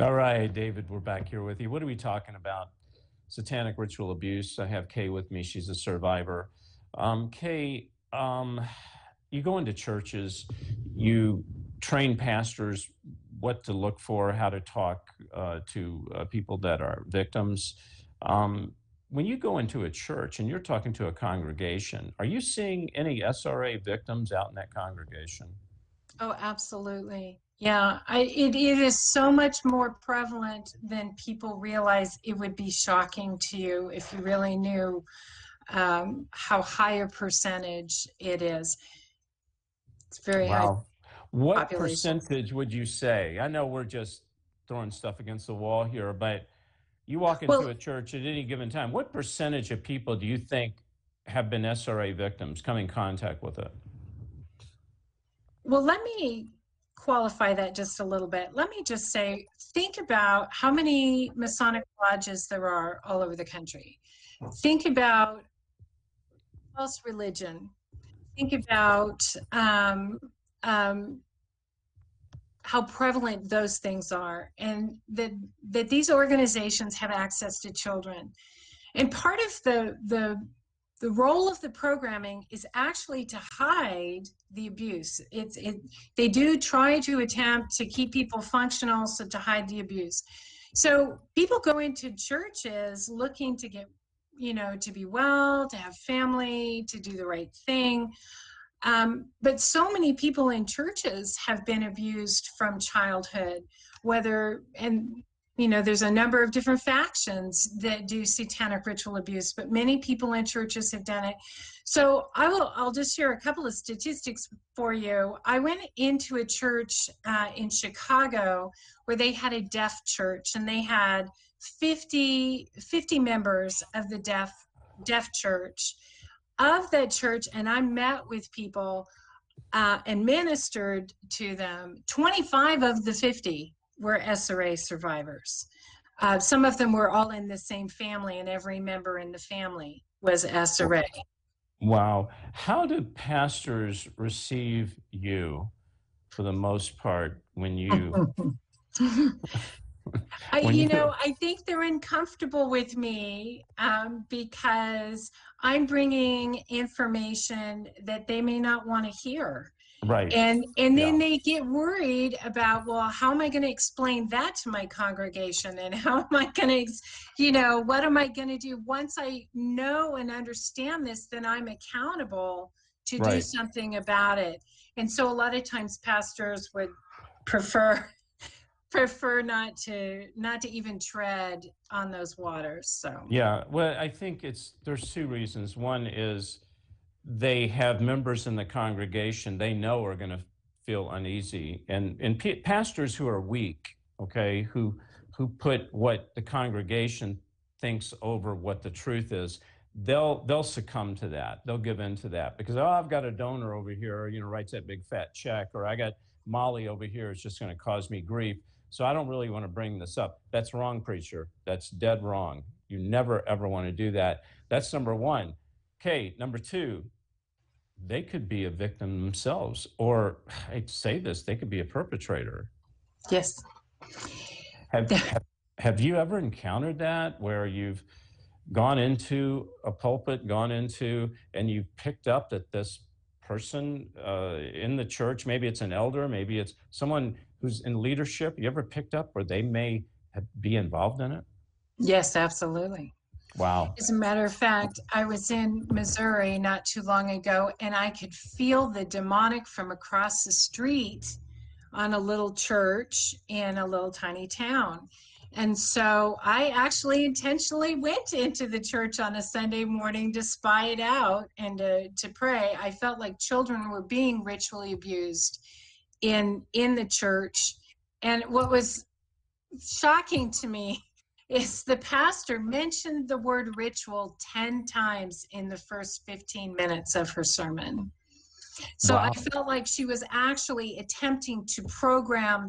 All right, David, we're back here with you. What are we talking about? Satanic ritual abuse. I have Kay with me. She's a survivor. Um, Kay, um, you go into churches, you train pastors what to look for, how to talk uh, to uh, people that are victims. Um, when you go into a church and you're talking to a congregation, are you seeing any SRA victims out in that congregation? Oh, absolutely. Yeah, I, it, it is so much more prevalent than people realize. It would be shocking to you if you really knew um, how high a percentage it is. It's very high. Wow. What population. percentage would you say? I know we're just throwing stuff against the wall here, but you walk into Well, a church at any given time, what percentage of people do you think have been SRA victims, come in contact with it? Well, let me qualify that just a little bit. Let me just say, think about how many Masonic lodges there are all over the country. Think about false religion. Think about um, um, how prevalent those things are, and that that these organizations have access to children. And part of the the the role of the programming is actually to hide the abuse. It's it they do try to attempt to keep people functional, so to hide the abuse. So people go into churches looking to get, you know, to be well, to have family, to do the right thing. Um, but so many people in churches have been abused from childhood, whether, and you know, there's a number of different factions that do satanic ritual abuse, but many people in churches have done it. So I will, I'll just share a couple of statistics for you. I went into a church uh, in Chicago where they had a deaf church and they had 50, 50 members of the deaf, deaf church of that church and I met with people uh, and ministered to them. 25 of the 50 were SRA survivors. Uh, some of them were all in the same family, and every member in the family was SRA. Wow. How do pastors receive you for the most part when you I, you you know, I think they're uncomfortable with me um, because I'm bringing information that they may not want to hear. Right. and and then Yeah. they get worried about well how am i going to explain that to my congregation and how am i going to ex- you know what am i going to do once i know and understand this then i'm accountable to do something about it and so a lot of times pastors would prefer prefer not to not to even tread on those waters so Yeah, well, I think it's there's two reasons. One is they have members in the congregation they know are going to feel uneasy, and and p- pastors who are weak, okay, who who put what the congregation thinks over what the truth is, they'll they'll succumb to that. They'll give in to that because oh, I've got a donor over here, you know, writes that big fat check, or I got Molly over here is just going to cause me grief. So I don't really want to bring this up. That's wrong, preacher. That's dead wrong. You never ever want to do that. That's number one. Okay, number two, they could be a victim themselves, or I say this, they could be a perpetrator. yes Have, have, have you ever encountered that where you've gone into a pulpit, gone into, and you've picked up that this person uh, in the church, maybe it's an elder, maybe it's someone who's in leadership, you ever picked up where they may have, be involved in it? yes absolutely Wow. As a matter of fact, I was in Missouri not too long ago and I could feel the demonic from across the street on a little church in a little tiny town. And so I actually intentionally went into the church on a Sunday morning to spy it out and to, to pray. I felt like children were being ritually abused in in the church. And what was shocking to me is the pastor mentioned the word ritual 10 times in the first 15 minutes of her sermon. So I felt like she was actually attempting to program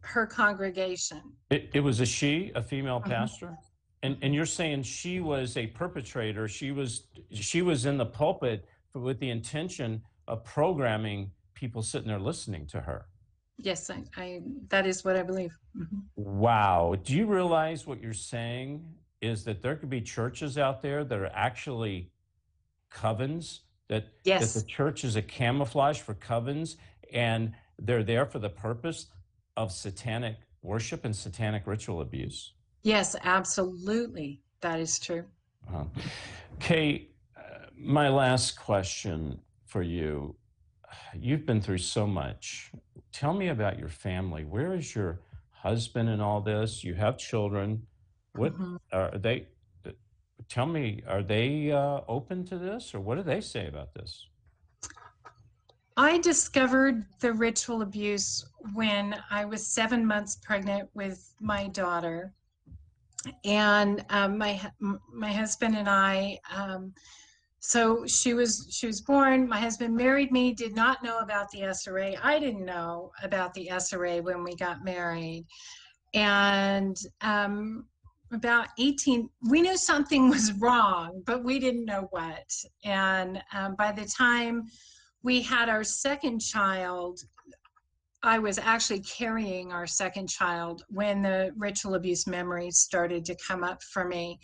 her congregation. It, it was a she, a female Mhm. pastor, and and you're saying she was a perpetrator. She was she was in the pulpit with the intention of programming people sitting there listening to her. Yes, I, I that is what I believe. Mhm. Wow. Do you realize what you're saying is that there could be churches out there that are actually covens, that, that Yes, the church is a camouflage for covens, and they're there for the purpose of satanic worship and satanic ritual abuse? yes, absolutely. That is true. Uh, Kay, uh, my last question for you. You've been through so much. Tell me about your family. Where is your husband in all this? You have children. What Mhm. are they? uh, Tell me, are they uh, open to this, or what do they say about this? I discovered the ritual abuse when I was seven months pregnant with my daughter, and um, my my husband and I. Um, so she was she was born. My husband married me. Did not know about the SRA. I didn't know about the SRA when we got married, and um, about 18 we knew something was wrong but we didn't know what and um, by the time we had our second child i was actually carrying our second child when the ritual abuse memories started to come up for me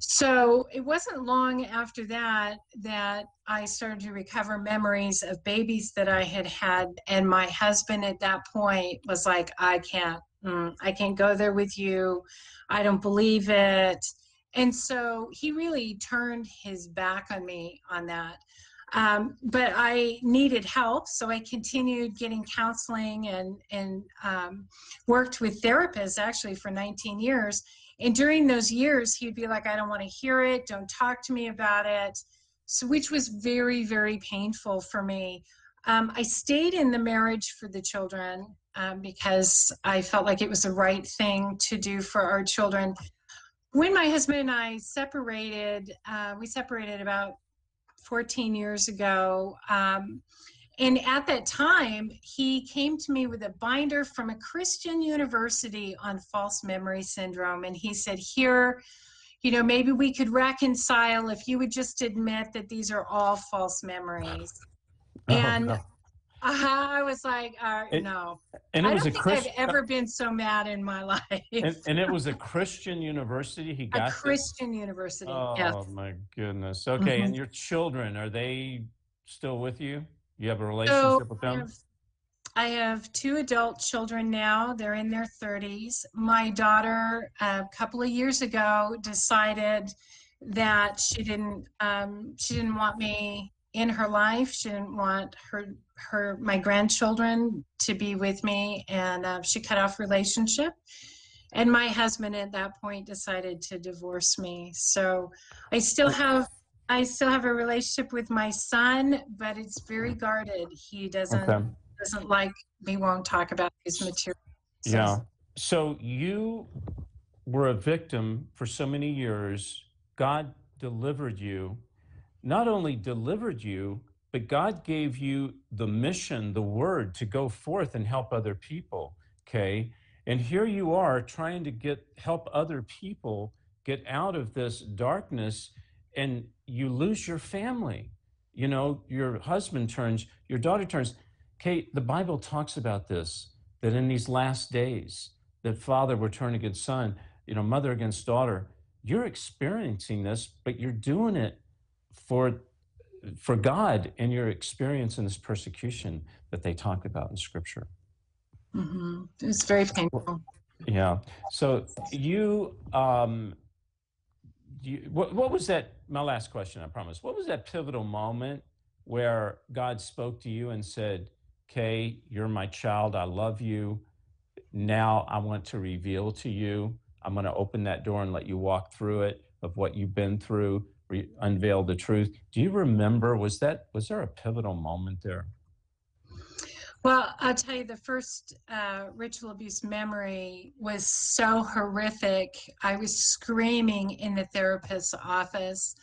So it wasn't long after that that i started to recover memories of babies that i had had and my husband at that point was like i can't mm, i can't go there with you. I don't believe it. And so he really turned his back on me on that. Um, but I needed help, so I continued getting counseling and and um, worked with therapists actually for 19 years. And during those years, he'd be like, "I don't want to hear it. Don't talk to me about it," so which was very very painful for me. Um, I stayed in the marriage for the children um, because I felt like it was the right thing to do for our children. When my husband and I separated, uh, we separated about 14 years ago. Um, and at that time, he came to me with a binder from a Christian university on false memory syndrome. And he said, Here, you know, maybe we could reconcile if you would just admit that these are all false memories. Oh, And no. I was like, uh, It- no, and it I was don't a think Christian, I've ever been so mad in my life. and, and it was a Christian university. He a got this? Christian university. Oh yes. my goodness. Okay, Mhm. and your children are they still with you? You have a relationship with I them? have, I have two adult children now. They're in their 30s. My daughter, a couple of years ago, decided that she didn't um, she didn't want me in her life. She didn't want her her my grandchildren to be with me, and uh, she cut off relationship. And my husband at that point decided to divorce me. So I still have I still have a relationship with my son, but it's very guarded. He doesn't Okay. doesn't like we won't talk about his material. Yeah. So you were a victim for so many years. God delivered you, not only delivered you, but God gave you the mission, the word to go forth and help other people. Okay. And here you are trying to get help other people get out of this darkness and you lose your family. You know, your husband turns, your daughter turns. Kate, the Bible talks about this that in these last days, that father will turn against son, you know, mother against daughter. You're experiencing this, but you're doing it for for God and you're experiencing this persecution that they talk about in scripture. Mm-hmm. It's very painful. Yeah. So you um you, what, what was that my last question i promise. What was that pivotal moment where god spoke to you and said kay you're my child i love you. Now i want to reveal to you i'm going to open that door and let you walk through it of what you've been through re- unveil the truth. Do you remember was that was there a pivotal moment there Well, I'll tell you, the first uh, ritual abuse memory was so horrific. I was screaming in the therapist's office.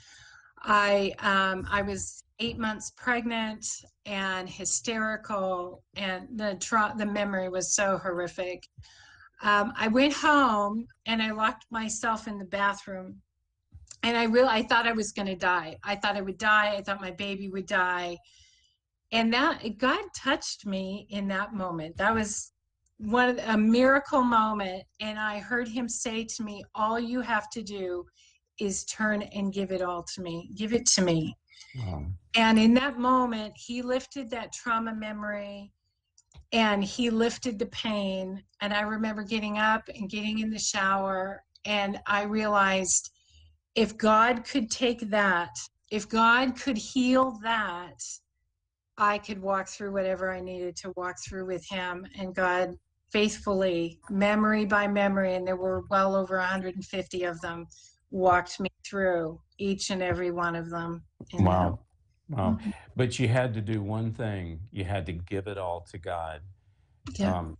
I um, I was eight months pregnant and hysterical, and the tra- the memory was so horrific. Um, I went home and I locked myself in the bathroom, and I real I thought I was going to die. I thought I would die. I thought my baby would die and that God touched me in that moment. That was one of a miracle moment, and I heard Him say to me, "All you have to do is turn and give it all to me. Give it to me." Wow. And in that moment, He lifted that trauma memory, and He lifted the pain. And I remember getting up and getting in the shower, and I realized if God could take that, if God could heal that, I could walk through whatever I needed to walk through with Him. And God faithfully, memory by memory, and there were well over 150 of them, walked me through each and every one of them. Wow. Wow. But you had to do one thing. You had to give it all to God. Yeah. Um,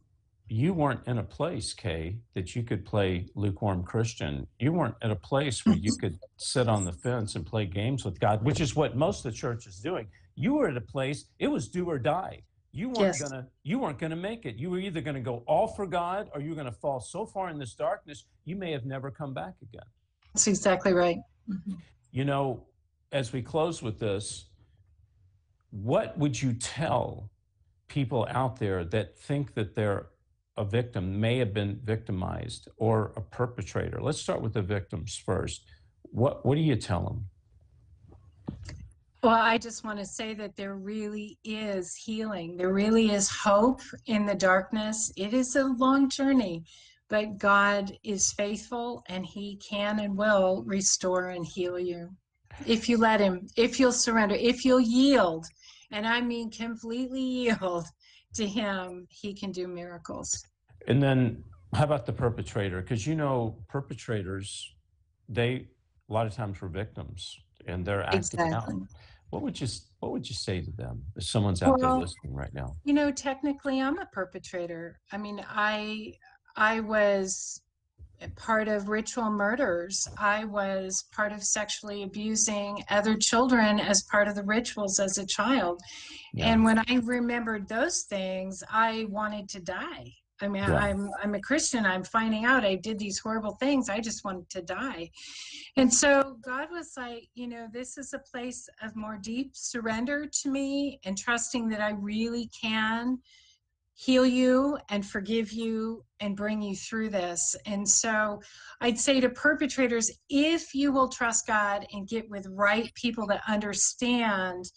you weren't in a place, Kay, that you could play lukewarm Christian. You weren't at a place where you could sit on the fence and play games with God, which is what most of the church is doing. You were at a place, it was do or die. You weren't Yes. gonna you weren't gonna make it. You were either gonna go all for God or you were gonna fall so far in this darkness you may have never come back again. That's exactly right. Mhm. You know, as we close with this, what would you tell people out there that think that they're a victim, may have been victimized, or a perpetrator? Let's start with the victims first. What What do you tell them? Well, I just want to say that there really is healing. There really is hope in the darkness. It is a long journey, but God is faithful and He can and will restore and heal you. If you let Him, if you'll surrender, if you'll yield, and I mean completely yield to Him, He can do miracles. And then, how about the perpetrator? Because you know, perpetrators, they a lot of times were victims, and they're acting out. What would you What would you say to them if someone's out there listening right now? You know, technically, I'm a perpetrator. I mean, I I was part of ritual murders. I was part of sexually abusing other children as part of the rituals as a child. Yeah. And when I remembered those things, I wanted to die. I mean, Yeah. I'm I'm a Christian. I'm finding out I did these horrible things. I just wanted to die. And so God was like, you know, this is a place of more deep surrender to me and trusting that I really can heal you and forgive you and bring you through this. And so I'd say to perpetrators, if you will trust God and get with right people that understand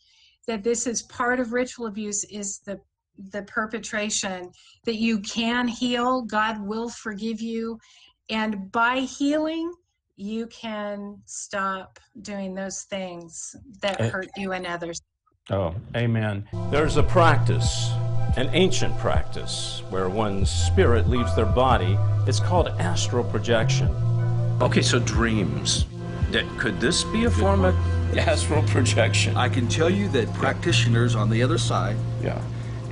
that this is part of ritual abuse is the the perpetration that you can heal god will forgive you and by healing you can stop doing those things that Eh. hurt you and others Oh, amen. There's a practice, an ancient practice, where one's spirit leaves their body. It's called astral projection. Okay, so dreams. That could this be a form of astral projection? I can tell you that practitioners on the other side yeah.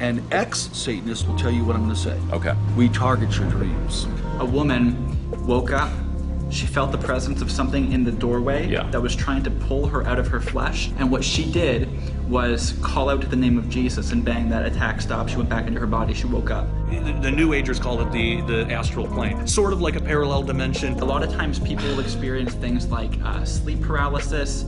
And ex Satanist will tell you what I'm going to say. Okay. We target your dreams. a woman woke up. She felt the presence of something in the doorway Yeah. that was trying to pull her out of her flesh. And what she did was call out to the name of Jesus, and bang, that attack stopped. She went back into her body. She woke up. The, the New Agers call it the, the astral plane, sort of like a parallel dimension. A lot of times people will experience things like uh, sleep paralysis,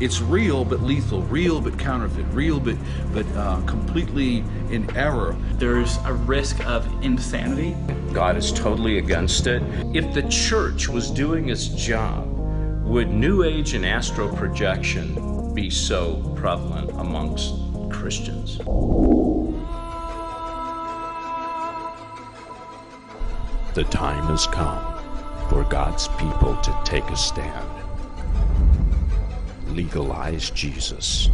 It's real but lethal, real but counterfeit, real but but uh, completely in error. there's a risk of insanity. God is totally against it. If the church was doing its job, would New Age and astral projection be so prevalent amongst Christians? The time has come for God's people to take a stand. Legalize Jesus.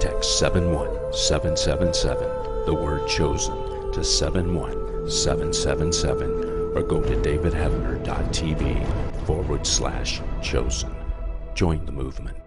Text 71777, the word chosen, to 71777 or go to davidheavener.tv forward slash chosen. Join the movement.